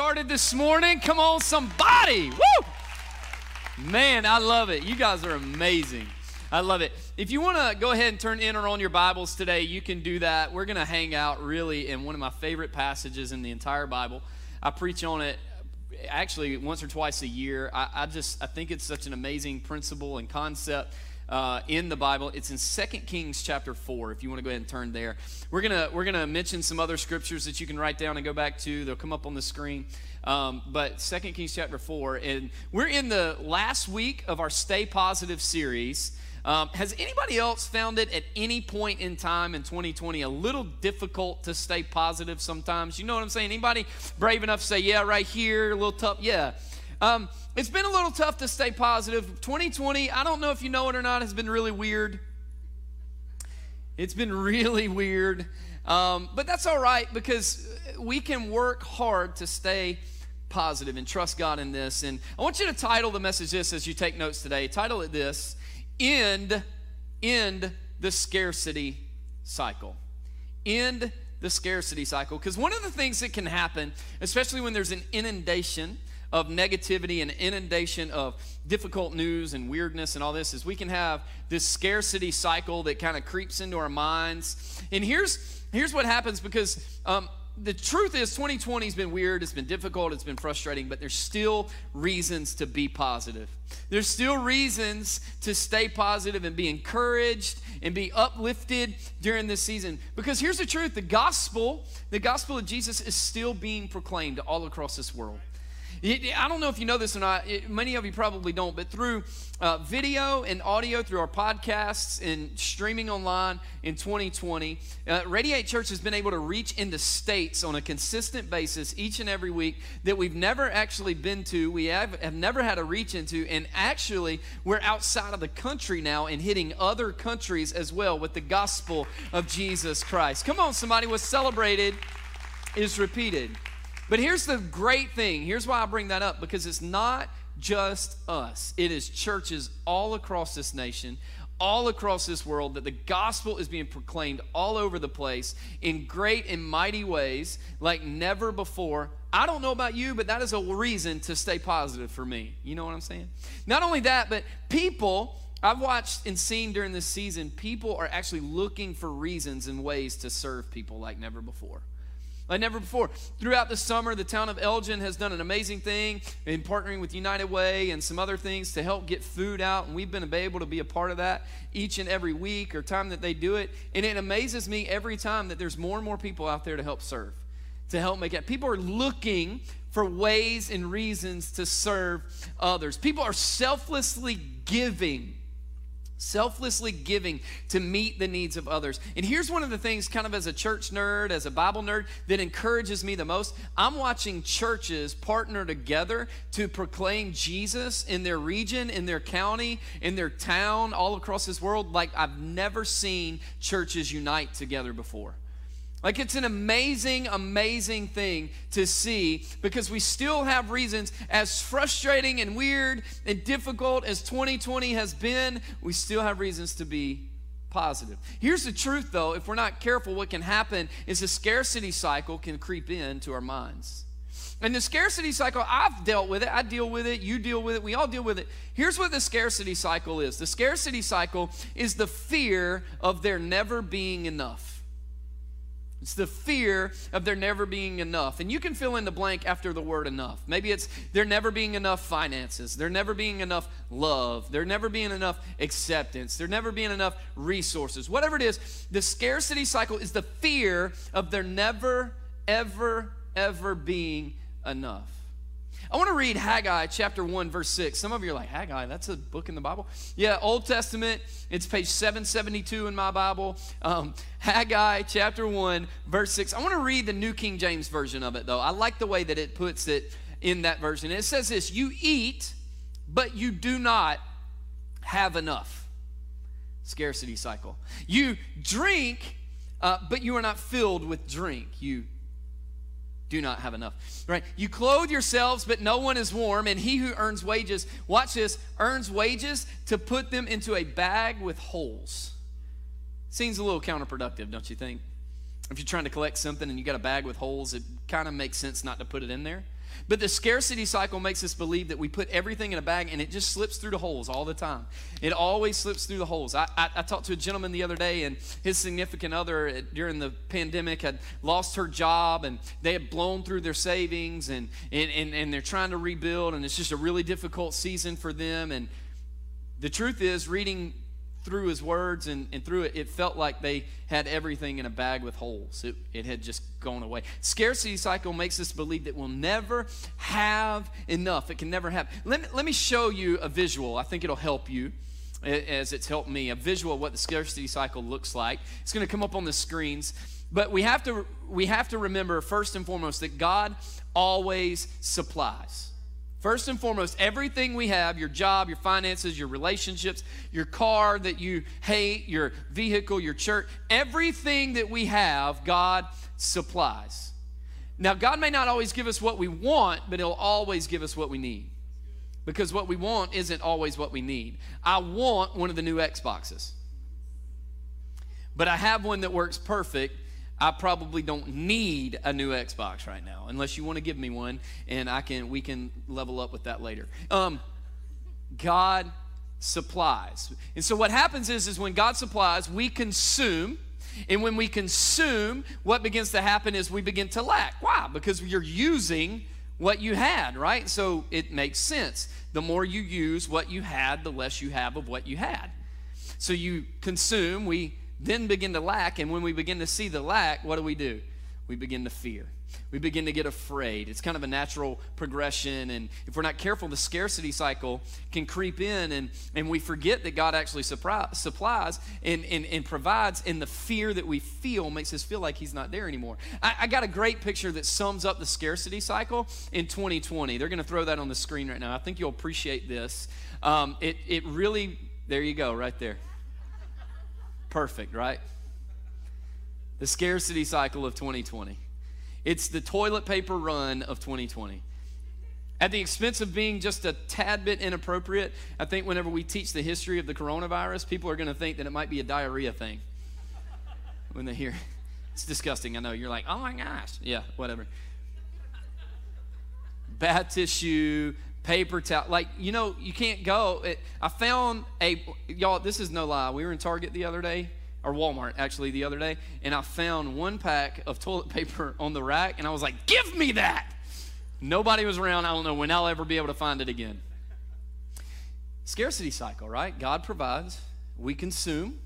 started this morning. Come on, somebody. Woo! Man, I love it. You guys are amazing. I love it. If you want to go ahead and turn in or on your Bibles today, you can do that. We're going to hang out really in one of my favorite passages in the entire Bible. I preach on it actually once or twice a year. I, I just I think it's such an amazing principle and concept uh, in the Bible. It's in Second Kings chapter 4, if you want to go ahead and turn there. We're going to we're gonna mention some other scriptures that you can write down and go back to. They'll come up on the screen. Um, but Second Kings chapter 4, and we're in the last week of our Stay Positive series. Um, has anybody else found it at any point in time in 2020 a little difficult to stay positive sometimes? You know what I'm saying? Anybody brave enough to say, yeah, right here, a little tough? Yeah. Um, it's been a little tough to stay positive. 2020, I don't know if you know it or not, has been really weird. It's been really weird. Um, but that's all right because we can work hard to stay positive and trust God in this. And I want you to title the message this as you take notes today. Title it this End, end the scarcity cycle. End the scarcity cycle. Because one of the things that can happen, especially when there's an inundation, of negativity and inundation of difficult news and weirdness and all this is we can have this scarcity cycle that kind of creeps into our minds. And here's here's what happens because um, the truth is 2020 has been weird it's been difficult it's been frustrating but there's still reasons to be positive. There's still reasons to stay positive and be encouraged and be uplifted during this season. Because here's the truth the gospel the gospel of jesus is still being proclaimed all across this world I don't know if you know this or not. Many of you probably don't, but through uh, video and audio, through our podcasts and streaming online in 2020, uh, Radiate Church has been able to reach into states on a consistent basis each and every week that we've never actually been to. We have, have never had a reach into, and actually, we're outside of the country now and hitting other countries as well with the gospel of Jesus Christ. Come on, somebody, what's celebrated is repeated. But here's the great thing. Here's why I bring that up because it's not just us, it is churches all across this nation, all across this world, that the gospel is being proclaimed all over the place in great and mighty ways like never before. I don't know about you, but that is a reason to stay positive for me. You know what I'm saying? Not only that, but people. I've watched and seen during this season, people are actually looking for reasons and ways to serve people like never before like never before. Throughout the summer, the town of Elgin has done an amazing thing in partnering with United Way and some other things to help get food out, and we've been able to be a part of that each and every week or time that they do it. And it amazes me every time that there's more and more people out there to help serve, to help make it. People are looking for ways and reasons to serve others. People are selflessly giving selflessly giving to meet the needs of others. And here's one of the things, kind of as a church nerd, as a Bible nerd, that encourages me the most. I'm watching churches partner together to proclaim Jesus in their region, in their county, in their town, all across this world, like I've never seen churches unite together before. Like it's an amazing, amazing thing to see because we still have reasons, as frustrating and weird and difficult as 2020 has been, we still have reasons to be positive. Here's the truth though if we're not careful, what can happen is a scarcity cycle can creep into our minds. And the scarcity cycle, I've dealt with it. I deal with it. You deal with it. We all deal with it. Here's what the scarcity cycle is the scarcity cycle is the fear of there never being enough. It's the fear of there never being enough. And you can fill in the blank after the word enough. Maybe it's there never being enough finances, there never being enough love, there never being enough acceptance, there never being enough resources. Whatever it is, the scarcity cycle is the fear of there never, ever, ever being enough. I want to read Haggai chapter 1, verse 6. Some of you are like, Haggai, that's a book in the Bible? Yeah, Old Testament. It's page 772 in my Bible. Um, Haggai chapter 1, verse 6. I want to read the New King James Version of it, though. I like the way that it puts it in that version. It says this You eat, but you do not have enough. Scarcity cycle. You drink, uh, but you are not filled with drink. You do not have enough. Right? You clothe yourselves, but no one is warm, and he who earns wages, watch this, earns wages to put them into a bag with holes. Seems a little counterproductive, don't you think? If you're trying to collect something and you got a bag with holes, it kind of makes sense not to put it in there. But the scarcity cycle makes us believe that we put everything in a bag and it just slips through the holes all the time. It always slips through the holes. I, I, I talked to a gentleman the other day, and his significant other uh, during the pandemic had lost her job and they had blown through their savings and, and, and, and they're trying to rebuild, and it's just a really difficult season for them. And the truth is, reading through his words and, and through it, it felt like they had everything in a bag with holes. It, it had just gone away. Scarcity cycle makes us believe that we'll never have enough. It can never happen. Let me, let me show you a visual. I think it'll help you as it's helped me. A visual of what the scarcity cycle looks like. It's going to come up on the screens. But we have to we have to remember first and foremost that God always supplies. First and foremost, everything we have your job, your finances, your relationships, your car that you hate, your vehicle, your church everything that we have, God supplies. Now, God may not always give us what we want, but He'll always give us what we need. Because what we want isn't always what we need. I want one of the new Xboxes, but I have one that works perfect I probably don't need a new Xbox right now, unless you want to give me one, and I can we can level up with that later. Um, God supplies, and so what happens is is when God supplies, we consume. And when we consume, what begins to happen is we begin to lack. Why? Because you're using what you had, right? So it makes sense. The more you use what you had, the less you have of what you had. So you consume, we then begin to lack. And when we begin to see the lack, what do we do? We begin to fear. We begin to get afraid. It's kind of a natural progression. And if we're not careful, the scarcity cycle can creep in and, and we forget that God actually supplies and, and, and provides. And the fear that we feel makes us feel like He's not there anymore. I, I got a great picture that sums up the scarcity cycle in 2020. They're going to throw that on the screen right now. I think you'll appreciate this. Um, it, it really, there you go, right there. Perfect, right? The scarcity cycle of 2020. It's the toilet paper run of 2020. At the expense of being just a tad bit inappropriate, I think whenever we teach the history of the coronavirus, people are going to think that it might be a diarrhea thing. When they hear it's disgusting, I know. You're like, oh my gosh. Yeah, whatever. Bad tissue, paper towel. Like, you know, you can't go. It, I found a, y'all, this is no lie. We were in Target the other day, or Walmart actually the other day, and I found one pack of toilet paper on the rack, and I was like, give me that. Nobody was around. I don't know when I'll ever be able to find it again. Scarcity cycle, right? God provides, we consume,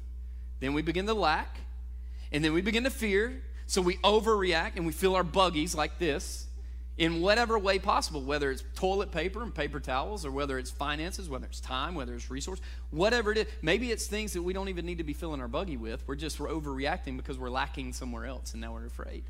then we begin to lack, and then we begin to fear. So we overreact and we fill our buggies like this in whatever way possible, whether it's toilet paper and paper towels, or whether it's finances, whether it's time, whether it's resource, whatever it is. Maybe it's things that we don't even need to be filling our buggy with. We're just we're overreacting because we're lacking somewhere else, and now we're afraid.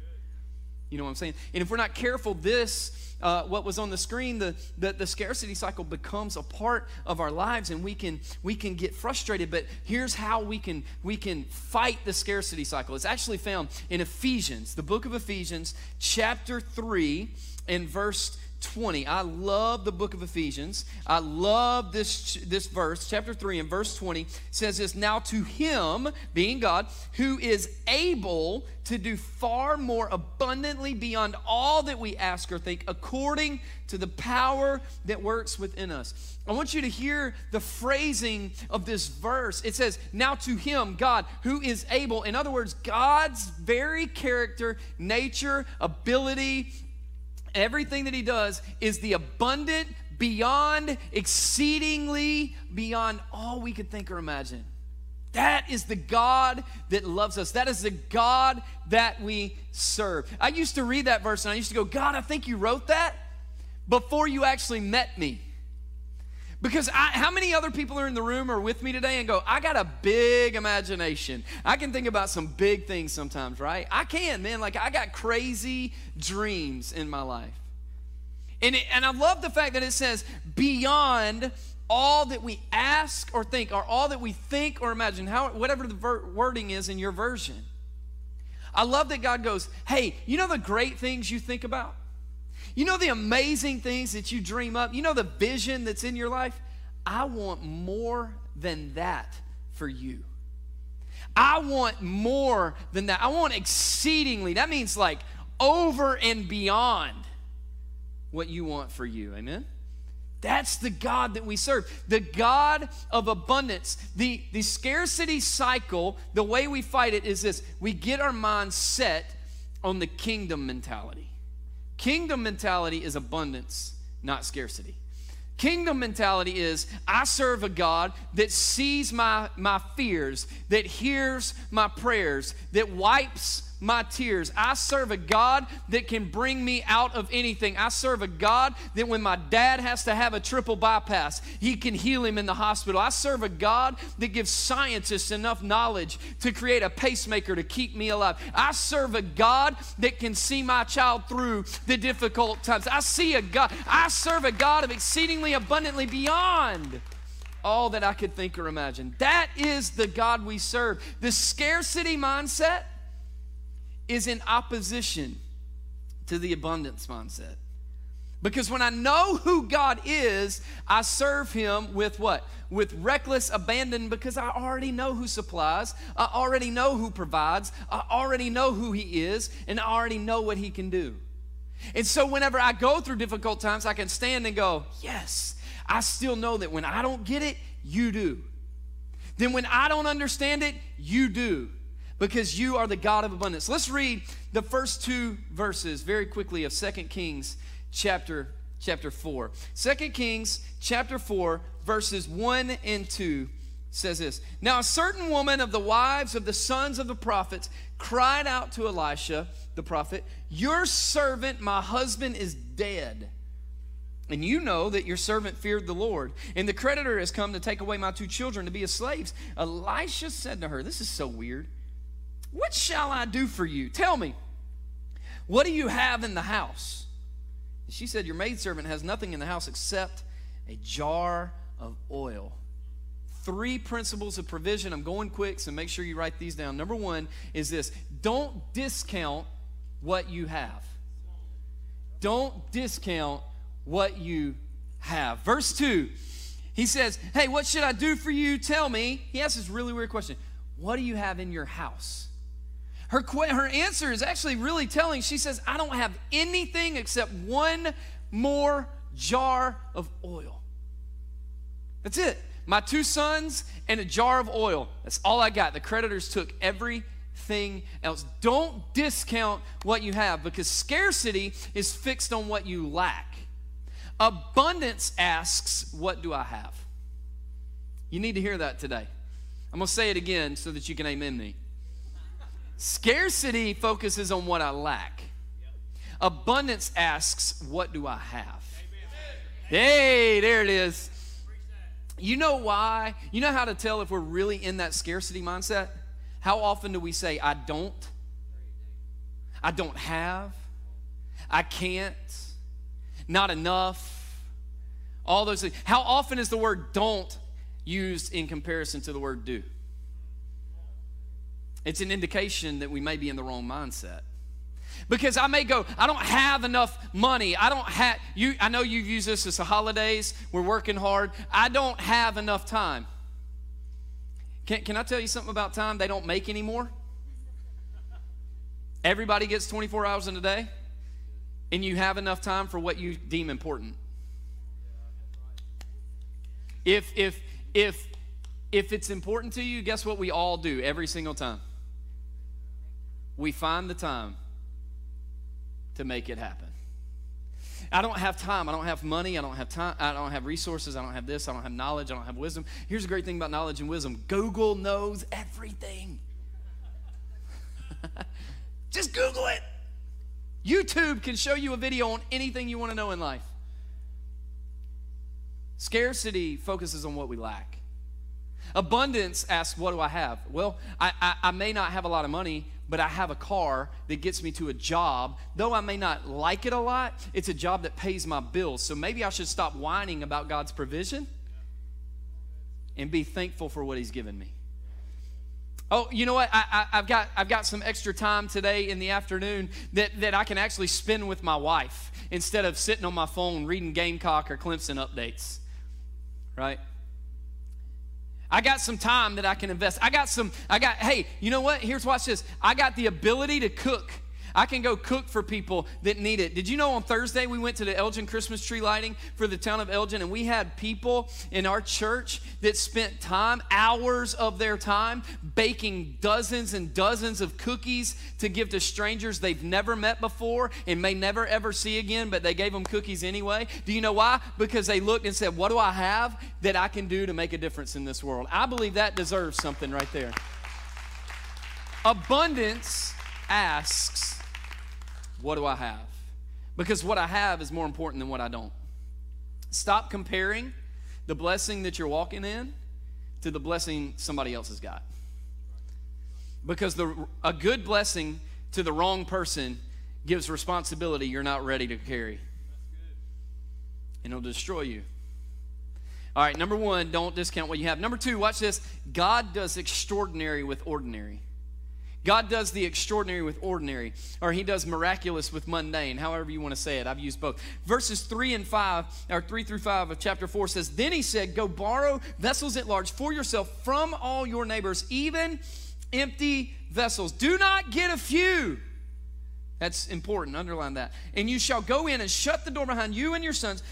You know what I'm saying? And if we're not careful, this, uh, what was on the screen, the, the, the scarcity cycle becomes a part of our lives and we can, we can get frustrated. But here's how we can, we can fight the scarcity cycle. It's actually found in Ephesians, the book of Ephesians, chapter 3 in verse 20. I love the book of Ephesians. I love this, this verse, chapter 3 and verse 20 says this Now to him, being God, who is able to do far more abundantly beyond all that we ask or think, according to the power that works within us. I want you to hear the phrasing of this verse. It says, Now to him, God, who is able. In other words, God's very character, nature, ability, everything that he does is the abundant, beyond, exceedingly beyond all we could think or imagine. That is the God that loves us. That is the God that we serve. I used to read that verse and I used to go, God, I think you wrote that before you actually met me. Because I, how many other people are in the room or with me today and go, I got a big imagination. I can think about some big things sometimes, right? I can, man. Like, I got crazy dreams in my life. And, it, and I love the fact that it says, beyond all that we ask or think, or all that we think or imagine, how, whatever the ver- wording is in your version. I love that God goes, hey, you know the great things you think about? You know the amazing things that you dream up? You know the vision that's in your life? I want more than that for you. I want more than that. I want exceedingly. That means like over and beyond what you want for you. Amen? That's the God that we serve. The God of abundance. The, the scarcity cycle, the way we fight it is this we get our minds set on the kingdom mentality. Kingdom mentality is abundance, not scarcity. Kingdom mentality is I serve a God that sees my, my fears, that hears my prayers, that wipes my tears. I serve a God that can bring me out of anything. I serve a God that when my dad has to have a triple bypass, he can heal him in the hospital. I serve a God that gives scientists enough knowledge to create a pacemaker to keep me alive. I serve a God that can see my child through the difficult times. I see a God, I serve a God of exceedingly abundantly beyond all that I could think or imagine. That is the God we serve. The scarcity mindset is in opposition to the abundance mindset. Because when I know who God is, I serve Him with what? With reckless abandon because I already know who supplies, I already know who provides, I already know who He is, and I already know what He can do. And so whenever I go through difficult times, I can stand and go, Yes, I still know that when I don't get it, you do. Then when I don't understand it, you do because you are the God of abundance. Let's read the first two verses very quickly of Second Kings chapter chapter 4. 2 Kings chapter 4 verses 1 and 2 says this. Now a certain woman of the wives of the sons of the prophets cried out to Elisha the prophet, "Your servant, my husband is dead." And you know that your servant feared the Lord, and the creditor has come to take away my two children to be his slaves. Elisha said to her, This is so weird. What shall I do for you? Tell me, what do you have in the house? She said, Your maidservant has nothing in the house except a jar of oil. Three principles of provision. I'm going quick, so make sure you write these down. Number one is this don't discount what you have. Don't discount what you have. Verse 2, he says, Hey, what should I do for you? Tell me. He asks this really weird question What do you have in your house? Her, her answer is actually really telling. She says, I don't have anything except one more jar of oil. That's it. My two sons and a jar of oil. That's all I got. The creditors took everything else. Don't discount what you have because scarcity is fixed on what you lack. Abundance asks, What do I have? You need to hear that today. I'm going to say it again so that you can amen me. Scarcity focuses on what I lack. Abundance asks, What do I have? Hey, there it is. You know why? You know how to tell if we're really in that scarcity mindset? How often do we say, I don't? I don't have? I can't? Not enough? All those things. How often is the word don't used in comparison to the word do? It's an indication that we may be in the wrong mindset. Because I may go, I don't have enough money. I don't have you I know you've used this as the holidays. We're working hard. I don't have enough time. Can, can I tell you something about time they don't make anymore? Everybody gets 24 hours in a day, and you have enough time for what you deem important. If if if if it's important to you, guess what we all do every single time? We find the time to make it happen. I don't have time. I don't have money. I don't have time. I don't have resources. I don't have this. I don't have knowledge. I don't have wisdom. Here's a great thing about knowledge and wisdom Google knows everything. Just Google it. YouTube can show you a video on anything you want to know in life. Scarcity focuses on what we lack. Abundance asks, What do I have? Well, I, I, I may not have a lot of money, but I have a car that gets me to a job. Though I may not like it a lot, it's a job that pays my bills. So maybe I should stop whining about God's provision and be thankful for what He's given me. Oh, you know what? I, have got I've got some extra time today in the afternoon that, that I can actually spend with my wife instead of sitting on my phone reading Gamecock or Clemson updates. Right? I got some time that I can invest. I got some, I got, hey, you know what? Here's watch this. I got the ability to cook. I can go cook for people that need it. Did you know on Thursday we went to the Elgin Christmas tree lighting for the town of Elgin and we had people in our church that spent time, hours of their time, baking dozens and dozens of cookies to give to strangers they've never met before and may never ever see again, but they gave them cookies anyway. Do you know why? Because they looked and said, What do I have that I can do to make a difference in this world? I believe that deserves something right there. Abundance asks, What do I have? Because what I have is more important than what I don't. Stop comparing the blessing that you're walking in to the blessing somebody else has got. Because the, a good blessing to the wrong person gives responsibility you're not ready to carry. And it'll destroy you. All right, number one, don't discount what you have. Number two, watch this. God does extraordinary with ordinary. God does the extraordinary with ordinary, or He does miraculous with mundane, however you want to say it. I've used both. Verses 3 and 5, or 3 through 5 of chapter 4 says, Then He said, Go borrow vessels at large for yourself from all your neighbors, even empty vessels. Do not get a few. That's important. Underline that. And you shall go in and shut the door behind you and your sons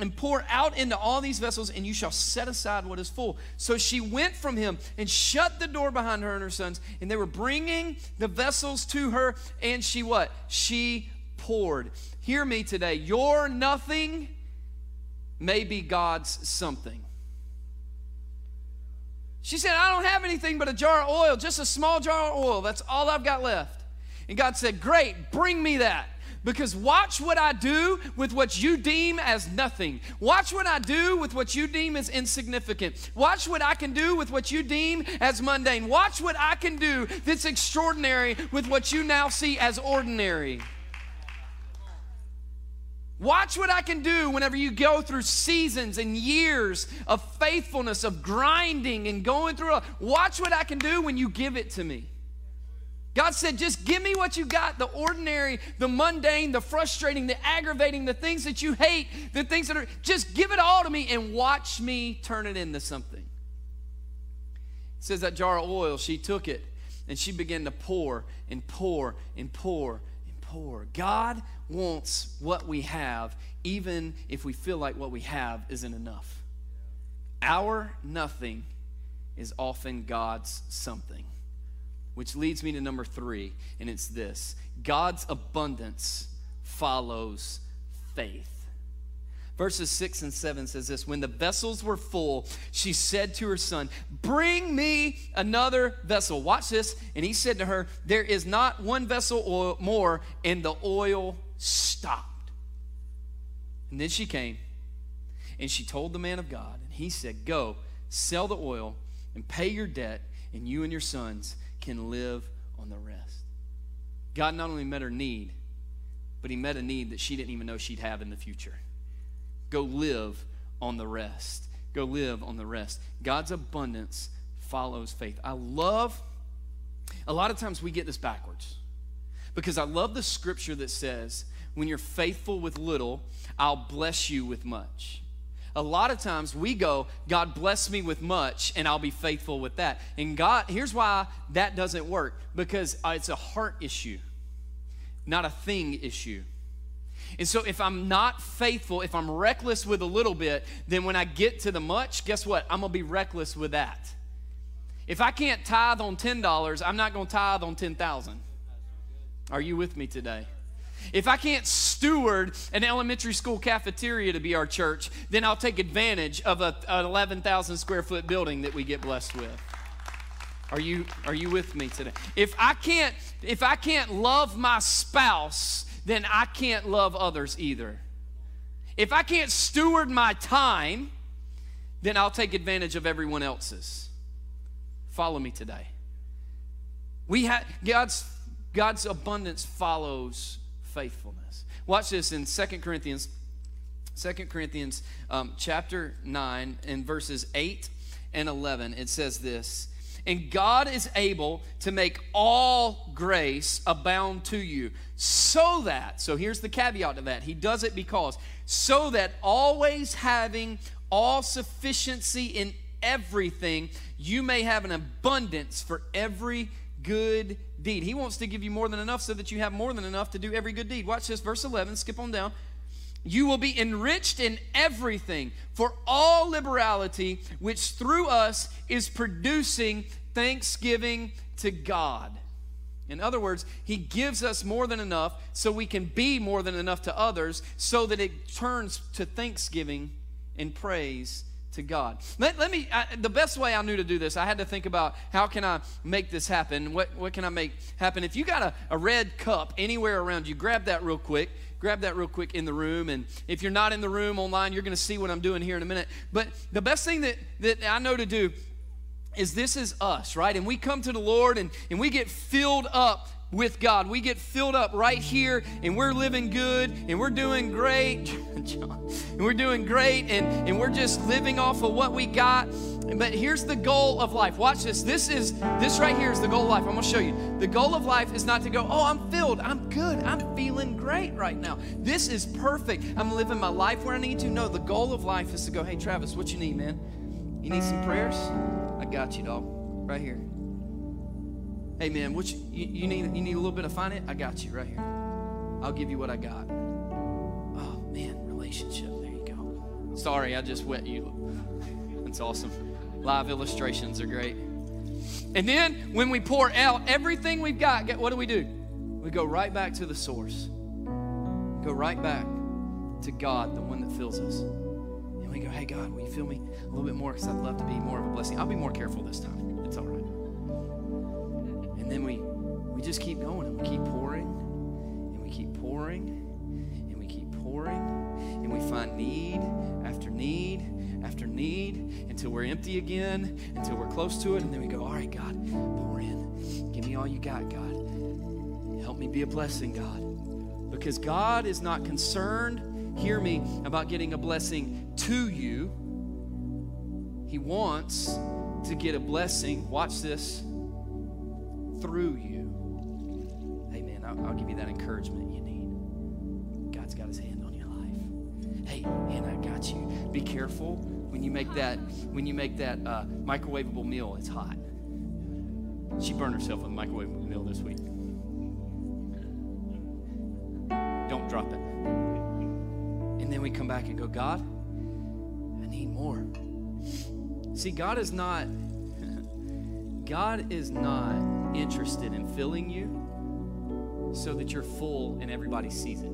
and pour out into all these vessels, and you shall set aside what is full. So she went from him and shut the door behind her and her sons, and they were bringing the vessels to her, and she what? She poured. Hear me today. Your nothing may be God's something. She said, I don't have anything but a jar of oil, just a small jar of oil. That's all I've got left. And God said, Great, bring me that. Because watch what I do with what you deem as nothing. Watch what I do with what you deem as insignificant. Watch what I can do with what you deem as mundane. Watch what I can do that's extraordinary with what you now see as ordinary. Watch what I can do whenever you go through seasons and years of faithfulness, of grinding and going through. A, watch what I can do when you give it to me. God said, just give me what you got the ordinary, the mundane, the frustrating, the aggravating, the things that you hate, the things that are, just give it all to me and watch me turn it into something. It says that jar of oil, she took it and she began to pour and pour and pour and pour. God wants what we have, even if we feel like what we have isn't enough. Our nothing is often God's something. Which leads me to number three, and it's this God's abundance follows faith. Verses 6 and 7 says this When the vessels were full, she said to her son, Bring me another vessel. Watch this. And he said to her, There is not one vessel oil more, and the oil stopped. And then she came, and she told the man of God, and he said, Go, sell the oil, and pay your debt, and you and your sons can live on the rest. God not only met her need, but He met a need that she didn't even know she'd have in the future. Go live on the rest. Go live on the rest. God's abundance follows faith. I love, a lot of times we get this backwards because I love the scripture that says, when you're faithful with little, I'll bless you with much. A lot of times we go, God bless me with much and I'll be faithful with that. And God, here's why that doesn't work because uh, it's a heart issue, not a thing issue. And so if I'm not faithful, if I'm reckless with a little bit, then when I get to the much, guess what? I'm going to be reckless with that. If I can't tithe on $10, I'm not going to tithe on 10,000. Are you with me today? If I can't steward an elementary school cafeteria to be our church, then I'll take advantage of a, an 11,000 square foot building that we get blessed with. Are you, are you with me today? If I can't, if I can't love my spouse, then I can't love others either. If I can't steward my time, then I'll take advantage of everyone else's. Follow me today. We have God's God's abundance follows faithfulness. Watch this in Second Corinthians, Second Corinthians um, chapter 9 and verses 8 and 11. It says this, and God is able to make all grace abound to you, so that, so here's the caveat to that. He does it because, so that always having all sufficiency in everything, you may have an abundance for every good deed. He wants to give you more than enough so that you have more than enough to do every good deed. Watch this, verse 11, skip on down. You will be enriched in everything for all liberality, which through us is producing thanksgiving to God. In other words, He gives us more than enough so we can be more than enough to others, so that it turns to thanksgiving and praise to God. Let, let me, I, the best way I knew to do this, I had to think about how can I make this happen? What, what can I make happen? If you got a, a red cup anywhere around you, grab that real quick. Grab that real quick in the room. And if you're not in the room online, you're going to see what I'm doing here in a minute. But the best thing that, that I know to do is this is us, right? And we come to the Lord and, and we get filled up with God. We get filled up right here and we're living good and we're doing great. And we're doing great and, and we're just living off of what we got. But here's the goal of life. Watch this. This is this right here is the goal of life. I'm gonna show you. The goal of life is not to go, oh, I'm filled, I'm good, I'm feeling great right now. This is perfect. I'm living my life where I need to. No, the goal of life is to go, hey Travis, what you need, man? You need some prayers? I got you, dog. Right here. Hey man, what you, you, need you need a little bit of finance? I got you right here. I'll give you what I got. Oh man, relationship. There you go. Sorry, I just wet you. That's awesome. Live illustrations are great. And then when we pour out everything we've got, what do we do? We go right back to the source. Go right back to God, the one that fills us. And we go, hey God, will you fill me a little bit more? Because I'd love to be more of a blessing. I'll be more careful this time. Right then we we just keep going and we keep pouring and we keep pouring and we keep pouring and we find need after need after need until we're empty again, until we're close to it, and then we go, All right, God, pour in. Give me all you got, God. Help me be a blessing, God. Because God is not concerned, hear me, about getting a blessing to you. He wants to get a blessing, watch this, through you. Amen. I'll, I'll give you that encouragement you need. God's got his hand on your life. Hey, and I got you. Be careful when you make that when you make that uh, microwavable meal. It's hot. She burned herself with a microwavable meal this week. Don't drop it. And then we come back and go, God, I need more. See, God is not God is not interested in filling you so that you're full and everybody sees it.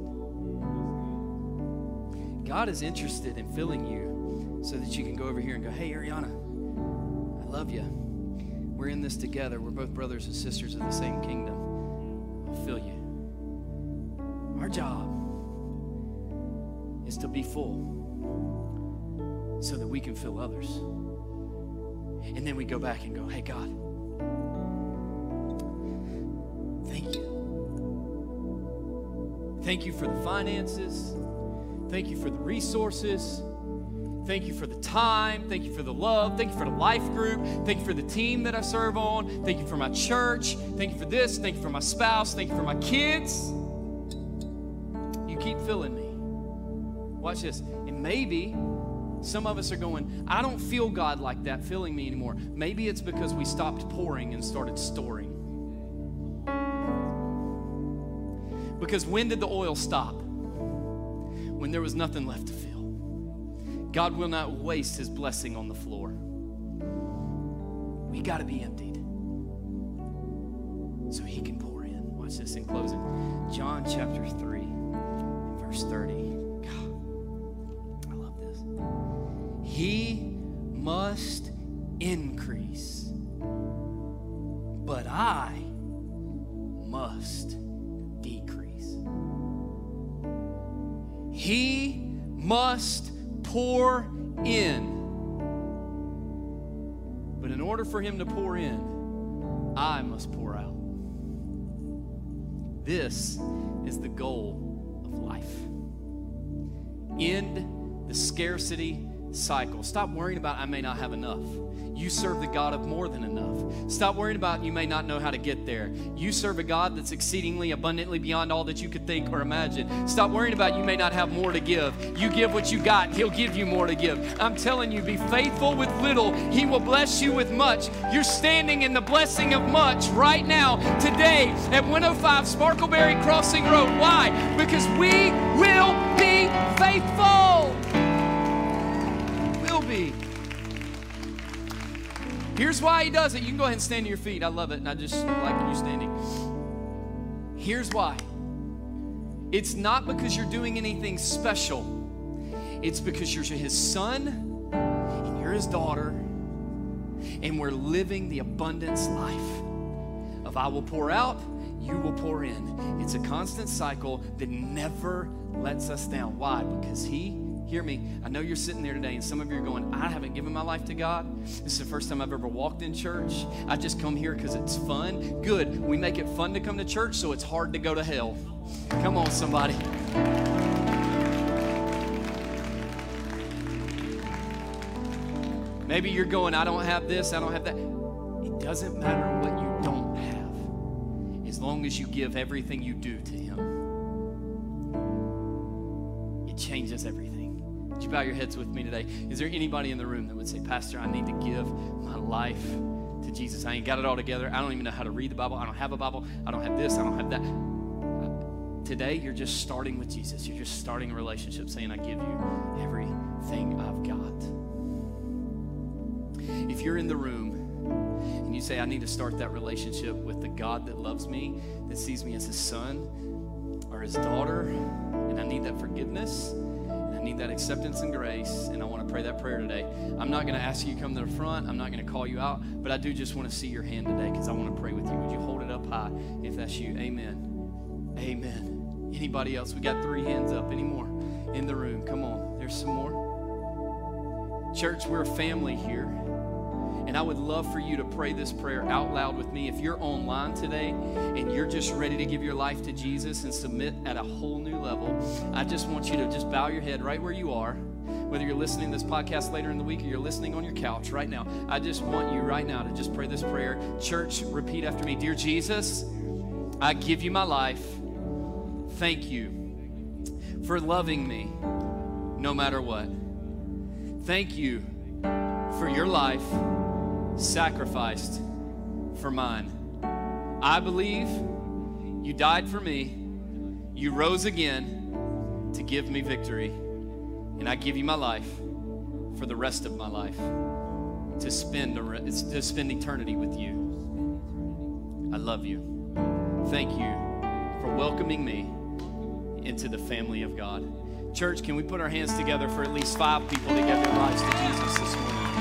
God is interested in filling you so that you can go over here and go, hey, Ariana, I love you. We're in this together. We're both brothers and sisters of the same kingdom. I'll fill you. Our job is to be full so that we can fill others. And then we go back and go, hey, God, Thank you for the finances. Thank you for the resources. Thank you for the time. Thank you for the love. Thank you for the life group. Thank you for the team that I serve on. Thank you for my church. Thank you for this. Thank you for my spouse. Thank you for my kids. You keep filling me. Watch this. And maybe some of us are going, I don't feel God like that filling me anymore. Maybe it's because we stopped pouring and started storing. Because when did the oil stop? When there was nothing left to fill. God will not waste his blessing on the floor. We got to be emptied so he can pour in. Watch this in closing. John chapter 3, verse 30. God, I love this. He must increase, but I must decrease. He must pour in. But in order for him to pour in, I must pour out. This is the goal of life. End the scarcity cycle. Stop worrying about, I may not have enough. You serve the God of more than enough. Stop worrying about you may not know how to get there. You serve a God that's exceedingly abundantly beyond all that you could think or imagine. Stop worrying about you may not have more to give. You give what you got, He'll give you more to give. I'm telling you, be faithful with little, He will bless you with much. You're standing in the blessing of much right now, today, at 105 Sparkleberry Crossing Road. Why? Because we will be faithful. Here's why he does it. You can go ahead and stand to your feet. I love it, and I just like you standing. Here's why. It's not because you're doing anything special. It's because you're his son and you're his daughter, and we're living the abundance life of I will pour out, you will pour in. It's a constant cycle that never lets us down. Why? Because he Hear me. I know you're sitting there today, and some of you are going, I haven't given my life to God. This is the first time I've ever walked in church. I just come here because it's fun. Good. We make it fun to come to church, so it's hard to go to hell. Come on, somebody. Maybe you're going, I don't have this, I don't have that. It doesn't matter what you don't have, as long as you give everything you do to Him. It changes everything. You bow your heads with me today? Is there anybody in the room that would say, Pastor, I need to give my life to Jesus? I ain't got it all together. I don't even know how to read the Bible. I don't have a Bible. I don't have this. I don't have that. Uh, today, you're just starting with Jesus. You're just starting a relationship saying, I give you everything I've got. If you're in the room and you say, I need to start that relationship with the God that loves me, that sees me as his son or his daughter, and I need that forgiveness need that acceptance and grace, and I want to pray that prayer today. I'm not going to ask you to come to the front. I'm not going to call you out, but I do just want to see your hand today because I want to pray with you. Would you hold it up high if that's you? Amen. Amen. Anybody else? We got three hands up. Any more in the room? Come on. There's some more. Church, we're a family here. And I would love for you to pray this prayer out loud with me. If you're online today and you're just ready to give your life to Jesus and submit at a whole new level, I just want you to just bow your head right where you are. Whether you're listening to this podcast later in the week or you're listening on your couch right now, I just want you right now to just pray this prayer. Church, repeat after me Dear Jesus, I give you my life. Thank you for loving me no matter what. Thank you for your life sacrificed for mine. I believe you died for me, you rose again to give me victory, and I give you my life for the rest of my life to spend, to spend eternity with you. I love you. Thank you for welcoming me into the family of God. Church, can we put our hands together for at least five people to give their lives to Jesus this morning?